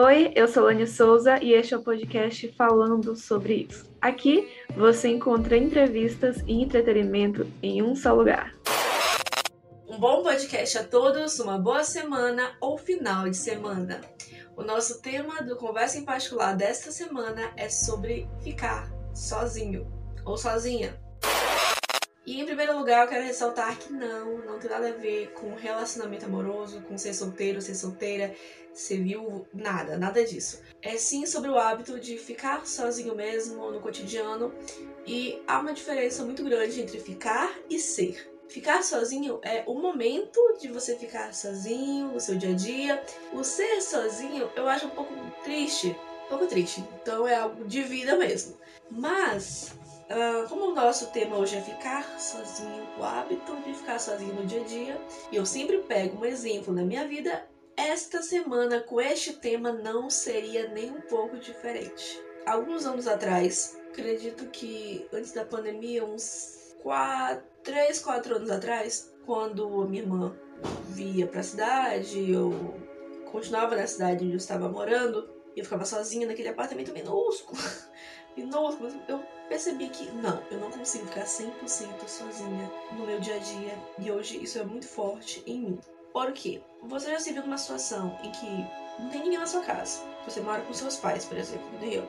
Oi, eu sou Lani Souza e este é o podcast falando sobre isso. Aqui você encontra entrevistas e entretenimento em um só lugar. Um bom podcast a todos, uma boa semana ou final de semana. O nosso tema do Conversa em Particular desta semana é sobre ficar sozinho ou sozinha. E em primeiro lugar, eu quero ressaltar que não, não tem nada a ver com relacionamento amoroso, com ser solteiro, ser solteira, ser viúvo, nada, nada disso. É sim sobre o hábito de ficar sozinho mesmo no cotidiano e há uma diferença muito grande entre ficar e ser. Ficar sozinho é o momento de você ficar sozinho no seu dia a dia. O ser sozinho eu acho um pouco triste, um pouco triste. Então é algo de vida mesmo. Mas Uh, como o nosso tema hoje é ficar sozinho, o hábito de ficar sozinho no dia a dia, e eu sempre pego um exemplo na minha vida, esta semana com este tema não seria nem um pouco diferente. Alguns anos atrás, acredito que antes da pandemia, uns 4, 3, 4 anos atrás, quando a minha irmã via pra cidade, eu continuava na cidade onde eu estava morando, e eu ficava sozinha naquele apartamento minúsculo. minúsculo. Eu percebi que não, eu não consigo ficar 100% sozinha no meu dia a dia e hoje isso é muito forte em mim. Por quê? Você já se viu numa situação em que não tem ninguém na sua casa. Você mora com seus pais, por exemplo, entendeu?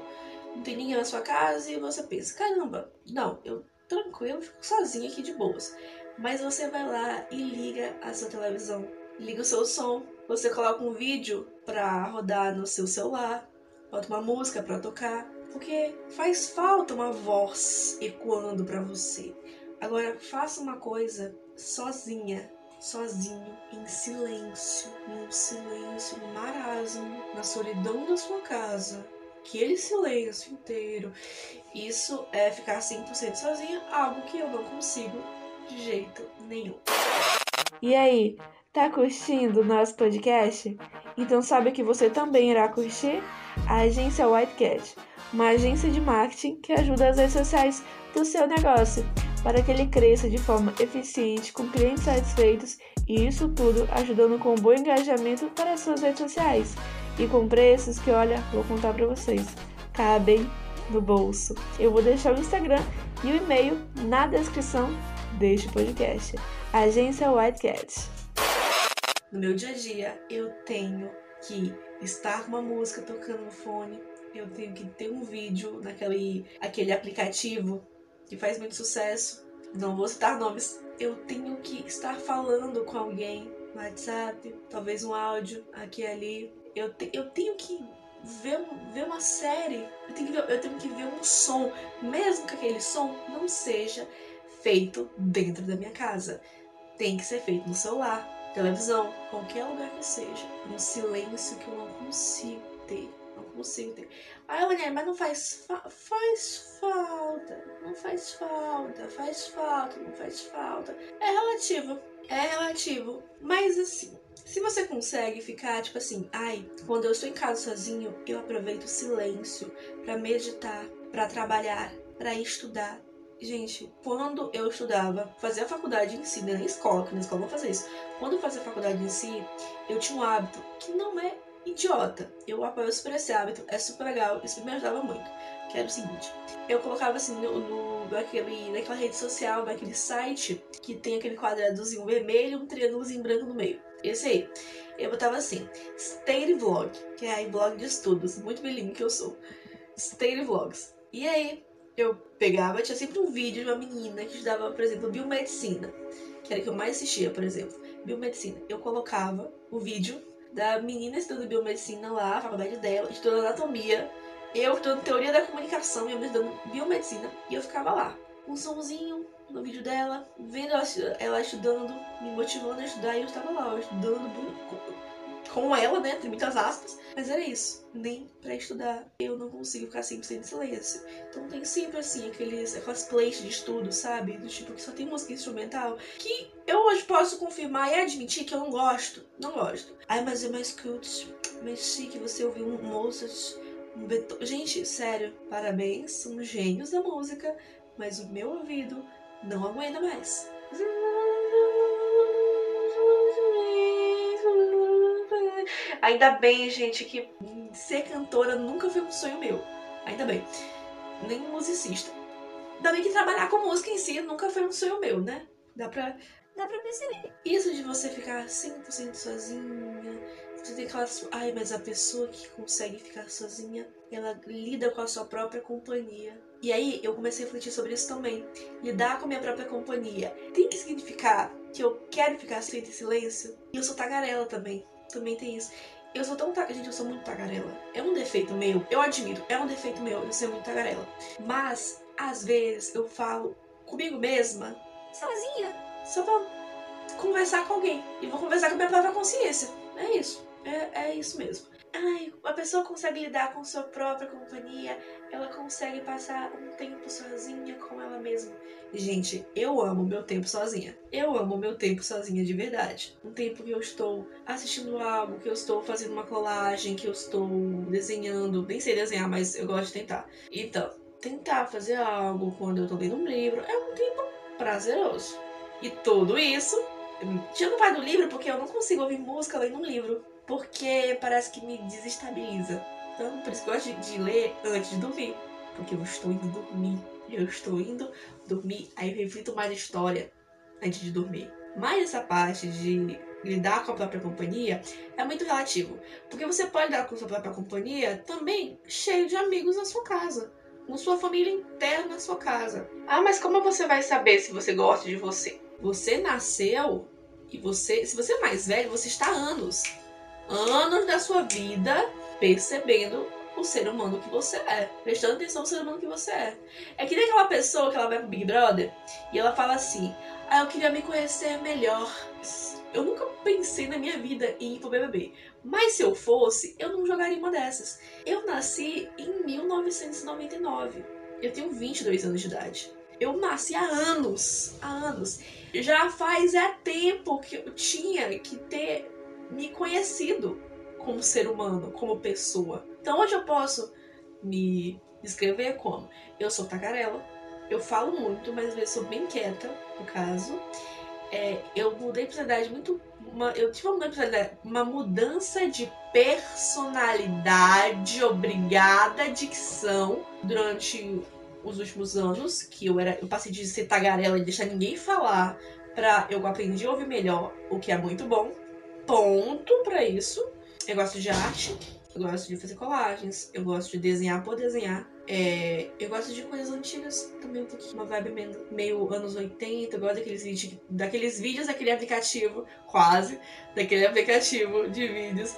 Não tem ninguém na sua casa e você pensa, caramba, não, eu tranquilo, fico sozinha aqui de boas. Mas você vai lá e liga a sua televisão, liga o seu som, você coloca um vídeo pra rodar no seu celular, bota uma música pra tocar, porque faz falta uma voz ecoando para você. Agora faça uma coisa sozinha, sozinho, em silêncio, num silêncio, num marasmo, na solidão da sua casa. Aquele silêncio inteiro. Isso é ficar 100% sozinha, algo que eu não consigo de jeito nenhum. E aí, tá curtindo o nosso podcast? Então sabe que você também irá curtir? A agência White Cat uma agência de marketing que ajuda as redes sociais do seu negócio para que ele cresça de forma eficiente, com clientes satisfeitos e isso tudo ajudando com um bom engajamento para as suas redes sociais e com preços que, olha, vou contar para vocês, cabem no bolso. Eu vou deixar o Instagram e o e-mail na descrição deste podcast. Agência White Cat. No meu dia a dia, eu tenho que estar com uma música tocando no fone, eu tenho que ter um vídeo naquele aquele aplicativo que faz muito sucesso. Não vou citar nomes. Eu tenho que estar falando com alguém no WhatsApp, talvez um áudio aqui e ali. Eu, te, eu tenho que ver, ver uma série, eu tenho, que ver, eu tenho que ver um som, mesmo que aquele som não seja feito dentro da minha casa. Tem que ser feito no celular, televisão, qualquer lugar que seja. Um silêncio que eu não consigo ter consigo ter. Aí eu olhei, mas não faz fa faz falta, não faz falta, faz falta, não faz falta. É relativo, é relativo. Mas assim, se você consegue ficar tipo assim, ai, quando eu estou em casa sozinho, eu aproveito o silêncio para meditar, para trabalhar, para estudar. Gente, quando eu estudava, fazia a faculdade em si, né? na escola, que na escola eu vou fazer isso. Quando eu fazia a faculdade em si, eu tinha um hábito que não é idiota. Eu apoio super esse hábito, é super legal, isso me ajudava muito. Que era o seguinte, eu colocava assim no, no, naquele, naquela rede social, naquele site, que tem aquele quadradozinho vermelho e um triângulozinho branco no meio. Esse aí. Eu botava assim, State Vlog, que é aí blog de estudos, muito bilíngue que eu sou. State Vlogs. E aí, eu pegava, tinha sempre um vídeo de uma menina que estudava, por exemplo, biomedicina, que era que eu mais assistia, por exemplo, biomedicina. Eu colocava o vídeo da menina estudando biomedicina lá, a faculdade dela, estudando anatomia, eu estudando teoria da comunicação e eu estudando biomedicina, e eu ficava lá, um somzinho no vídeo dela, vendo ela, ela estudando, me motivando a estudar, e eu estava lá, estudando com ela, né? Tem muitas aspas. Mas era isso. Nem para estudar eu não consigo ficar 100% em silêncio. Então tem sempre assim aqueles, aquelas playlists de estudo, sabe? Do tipo que só tem música instrumental. Que eu hoje posso confirmar e admitir que eu não gosto. Não gosto. Ai, mas é mais cult, mais chique você ouvir um Mozart, um Beethoven. Gente, sério, parabéns, são gênios da música. Mas o meu ouvido não aguenta mais. Ainda bem, gente, que ser cantora nunca foi um sonho meu. Ainda bem. Nem musicista. Ainda bem que trabalhar com música em si nunca foi um sonho meu, né? Dá pra, dá pra perceber. Isso de você ficar 100% sozinha, você tem aquela. Ai, mas a pessoa que consegue ficar sozinha, ela lida com a sua própria companhia. E aí eu comecei a refletir sobre isso também. Lidar com a minha própria companhia tem que significar que eu quero ficar feita em silêncio? E eu sou tagarela também. Também tem isso. Eu sou tão tagarela. Gente, eu sou muito tagarela. É um defeito meu. Eu admito. É um defeito meu eu ser muito tagarela. Mas, às vezes, eu falo comigo mesma, sozinha, só pra conversar com alguém. E vou conversar com a minha própria consciência. É isso. É, é isso mesmo. Ai, a pessoa consegue lidar com sua própria companhia, ela consegue passar um tempo sozinha com ela mesma. Gente, eu amo meu tempo sozinha. Eu amo meu tempo sozinha de verdade. Um tempo que eu estou assistindo algo, que eu estou fazendo uma colagem, que eu estou desenhando. Nem sei desenhar, mas eu gosto de tentar. Então, tentar fazer algo quando eu estou lendo um livro é um tempo prazeroso. E tudo isso. Tira no pai do livro porque eu não consigo ouvir música lendo um livro porque parece que me desestabiliza. Então, por isso que eu gosto de, ler antes de dormir. Porque eu estou indo dormir. Eu estou indo dormir. Aí eu reflito mais a história antes de dormir. Mas essa parte de lidar com a própria companhia é muito relativo. Porque você pode lidar com a sua própria companhia também cheio de amigos na sua casa. Com sua família inteira na sua casa. Ah, mas como você vai saber se você gosta de você? Você nasceu e você, se você é mais velho, você está há anos anos da sua vida percebendo o ser humano que você é, prestando atenção no ser humano que você é. É que nem aquela pessoa que ela vai pro Big Brother e ela fala assim: Ah, eu queria me conhecer melhor. Eu nunca pensei na minha vida em ir pro BBB. Mas se eu fosse, eu não jogaria uma dessas. Eu nasci em 1999. Eu tenho 22 anos de idade. Eu nasci há anos, há anos. Já faz é tempo que eu tinha que ter me conhecido como ser humano, como pessoa. Então hoje eu posso me descrever como eu sou tagarela, eu falo muito, mas às vezes sou bem quieta, no caso. É, eu mudei de personalidade muito. Uma, eu tive uma, uma mudança de personalidade obrigada dicção durante os últimos anos, que eu era. Eu passei de ser tagarela e deixar ninguém falar pra eu aprendi a ouvir melhor, o que é muito bom ponto para isso. Eu gosto de arte, eu gosto de fazer colagens, eu gosto de desenhar por desenhar. É, eu gosto de coisas antigas também, um pouquinho, uma vibe meio, anos 80. Eu gosto daqueles, vídeos, daqueles vídeos daquele aplicativo, quase, daquele aplicativo de vídeos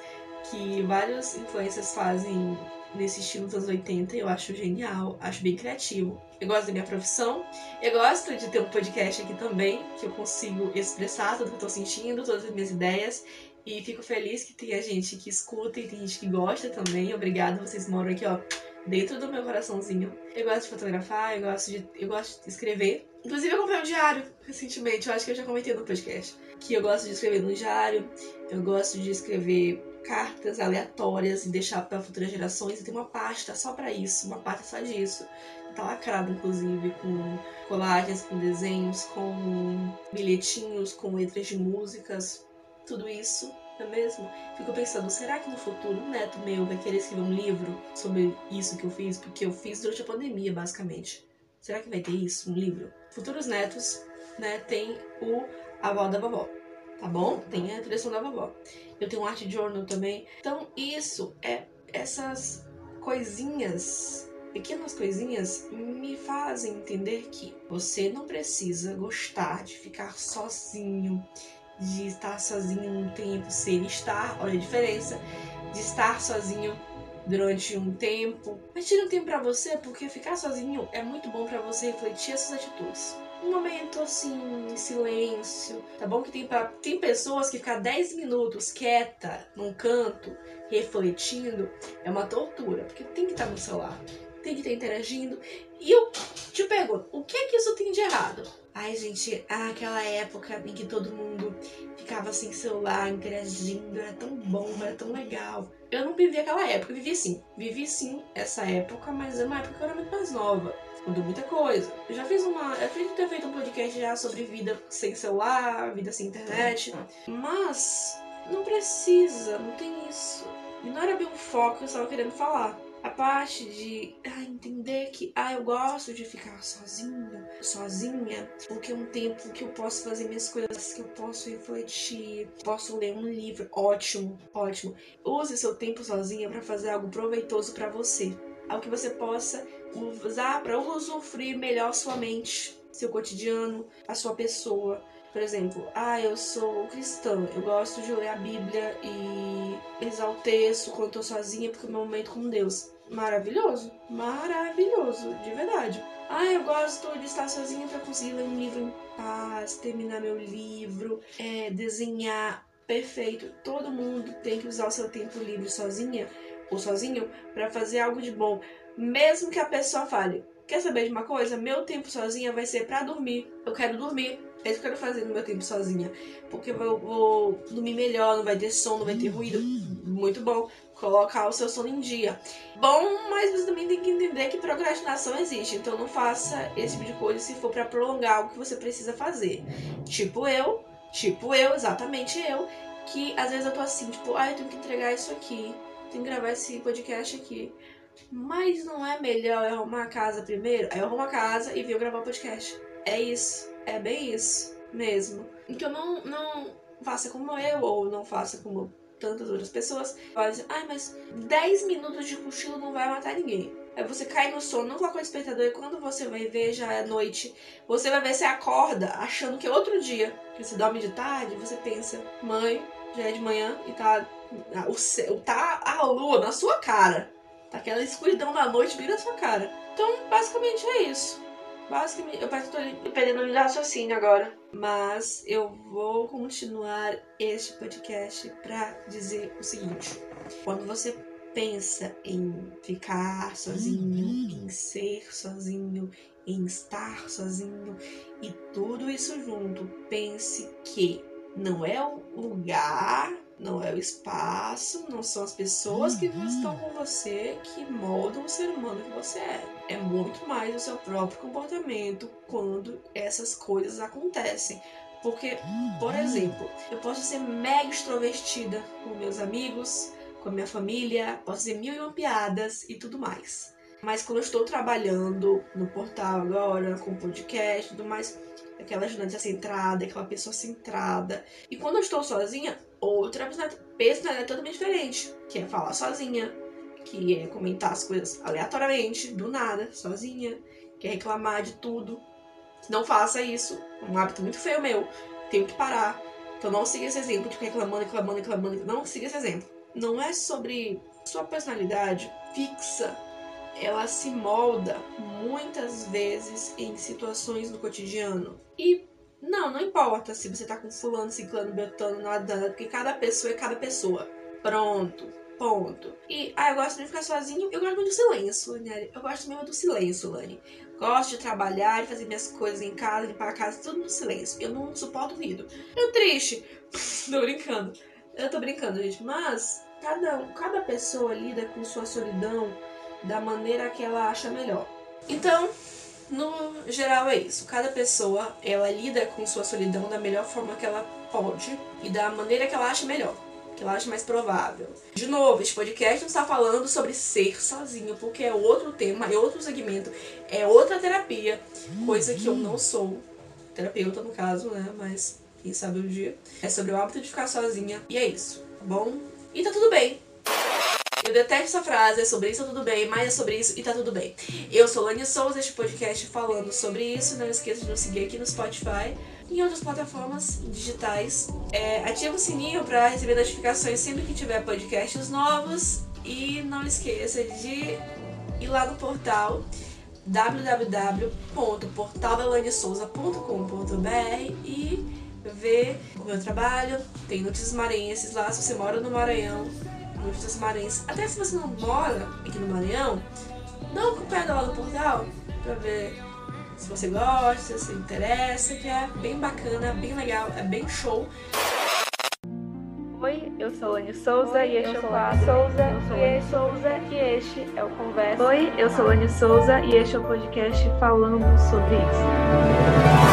que vários influencers fazem nesse estilo dos anos 80. Eu acho genial, acho bem criativo. Eu gosto da minha profissão. Eu gosto de ter um podcast aqui também, que eu consigo expressar tudo que eu tô sentindo, todas as minhas ideias. E fico feliz que tenha gente que escuta e tem gente que gosta também. Obrigada, vocês moram aqui, ó, dentro do meu coraçãozinho. Eu gosto de fotografar, eu gosto de, eu gosto de escrever. Inclusive, eu comprei um diário recentemente, eu acho que eu já comentei no podcast. Que eu gosto de escrever no diário, eu gosto de escrever cartas aleatórias e deixar para futuras gerações. E tem uma pasta só para isso, uma pasta só disso. Tá lacrado, inclusive, com colagens, com desenhos, com bilhetinhos, com letras de músicas, tudo isso, não é mesmo? Fico pensando, será que no futuro um neto meu vai querer escrever um livro sobre isso que eu fiz? Porque eu fiz durante a pandemia, basicamente. Será que vai ter isso, um livro? Futuros netos, né, tem o avó da vovó, tá bom? Tem a direção da vovó. Eu tenho um art journal também. Então, isso é essas coisinhas pequenas coisinhas me fazem entender que você não precisa gostar de ficar sozinho, de estar sozinho um tempo, ser estar, olha a diferença, de estar sozinho durante um tempo. Mas tire um tempo para você, porque ficar sozinho é muito bom para você refletir essas atitudes. Um momento assim, em silêncio. Tá bom que tem, pra, tem pessoas que ficar 10 minutos quieta num canto, refletindo, é uma tortura, porque tem que estar no celular tem que estar interagindo. E eu te pergunto, o que é que isso tem de errado? Ai, gente, aquela época em que todo mundo ficava sem celular, interagindo, era tão bom, era tão legal. Eu não vivi aquela época, vivi sim. Vivi sim essa época, mas é uma época que eu era muito mais nova. Mudou muita coisa. Eu já fiz uma. Eu acredito ter feito um podcast já sobre vida sem celular, vida sem internet. Mas não precisa, não tem isso. E não era bem o foco que eu estava querendo falar. A parte de ah, entender que ah, eu gosto de ficar sozinho, sozinha, porque é um tempo que eu posso fazer minhas coisas, que eu posso refletir, posso ler um livro. Ótimo, ótimo. Use seu tempo sozinha para fazer algo proveitoso para você. Algo que você possa usar para usufruir melhor sua mente, seu cotidiano, a sua pessoa. Por exemplo, ah, eu sou cristã, eu gosto de ler a Bíblia e rezar o texto quando estou sozinha, porque é o meu momento com Deus. Maravilhoso, maravilhoso, de verdade. Ah, eu gosto de estar sozinha para conseguir ler um livro em paz, terminar meu livro, é, desenhar. Perfeito. Todo mundo tem que usar o seu tempo livre sozinha ou sozinho para fazer algo de bom, mesmo que a pessoa fale. Quer saber de uma coisa? Meu tempo sozinha vai ser para dormir. Eu quero dormir. É isso que eu quero fazer no meu tempo sozinha. Porque eu vou, dormir melhor, não vai ter som, não vai ter ruído. Muito bom. Colocar o seu sono em dia. Bom, mas você também tem que entender que procrastinação existe. Então não faça esse tipo de coisa se for para prolongar algo que você precisa fazer. Tipo eu, tipo eu, exatamente eu, que às vezes eu tô assim, tipo, ah, eu tenho que entregar isso aqui, tenho que gravar esse podcast aqui. Mas não é melhor eu arrumar a casa primeiro? Aí eu arrumo a casa e venho gravar o podcast. É isso. É bem isso mesmo. Então não, não faça como eu, ou não faça como tantas outras pessoas. Dizer, ai, mas 10 minutos de cochilo não vai matar ninguém. Aí você cai no sono, não coloca o despertador, e quando você vai ver, já é noite. Você vai ver, você acorda achando que é outro dia. Que você dorme de tarde, você pensa, mãe, já é de manhã e tá. O tá a lua na sua cara. Aquela escuridão da noite na sua cara. Então, basicamente é isso. Basicamente, eu parece que tô perdendo o raciocínio agora. Mas eu vou continuar este podcast para dizer o seguinte: quando você pensa em ficar sozinho, em ser sozinho, em estar sozinho e tudo isso junto, pense que não é o lugar não é o espaço, não são as pessoas que uhum. estão com você que moldam o ser humano que você é. É muito mais o seu próprio comportamento quando essas coisas acontecem. Porque, por uhum. exemplo, eu posso ser mega extrovertida com meus amigos, com a minha família, posso dizer mil e uma piadas e tudo mais. Mas quando eu estou trabalhando no portal agora, com podcast e tudo mais, aquela jornalista centrada, aquela pessoa centrada. E quando eu estou sozinha, outra personalidade totalmente diferente, que é falar sozinha, que é comentar as coisas aleatoriamente, do nada, sozinha, que é reclamar de tudo. Não faça isso, é um hábito muito feio meu, tenho que parar. Então não siga esse exemplo de reclamando, reclamando, reclamando, não siga esse exemplo. Não é sobre sua personalidade fixa ela se molda muitas vezes em situações no cotidiano. E não, não importa se você tá com fulano, ciclano, betano, nada, porque cada pessoa é cada pessoa. Pronto. Ponto. E, ah, eu gosto de ficar sozinho, eu gosto muito do silêncio, né? Eu gosto mesmo do silêncio, Lani. Gosto de trabalhar, de fazer minhas coisas em casa, limpar a casa, tudo no silêncio. Eu não suporto ruído. Eu triste. tô brincando. Eu tô brincando, gente. Mas cada, cada pessoa lida com sua solidão da maneira que ela acha melhor. Então, no geral é isso. Cada pessoa ela lida com sua solidão da melhor forma que ela pode e da maneira que ela acha melhor, que ela acha mais provável. De novo, este podcast não está falando sobre ser sozinho, porque é outro tema, é outro segmento, é outra terapia, coisa que eu não sou terapeuta no caso, né? Mas quem sabe um dia. É sobre o hábito de ficar sozinha e é isso, tá bom? E tá tudo bem. Eu detesto essa frase, é sobre isso, tudo bem, mas é sobre isso e tá tudo bem. Eu sou Lani Souza, este podcast falando sobre isso. Não esqueça de nos seguir aqui no Spotify e em outras plataformas digitais. É, ativa o sininho para receber notificações sempre que tiver podcasts novos. E não esqueça de ir lá no portal www.portaldalanesouza.com.br e ver o meu trabalho. Tem notícias maranhenses lá, se você mora no Maranhão Notícias Maranhenses. Até se você não mora aqui no Maranhão, dá uma acompanhada lá no portal pra ver se você gosta, se você interessa, que é bem bacana, bem legal, é bem show. Oi, eu sou Lani Souza Oi, e este é o quadro. Souza, eu sou Lani Souza e este é o Conversa. Oi, eu sou Lani Souza e este é o podcast falando sobre isso.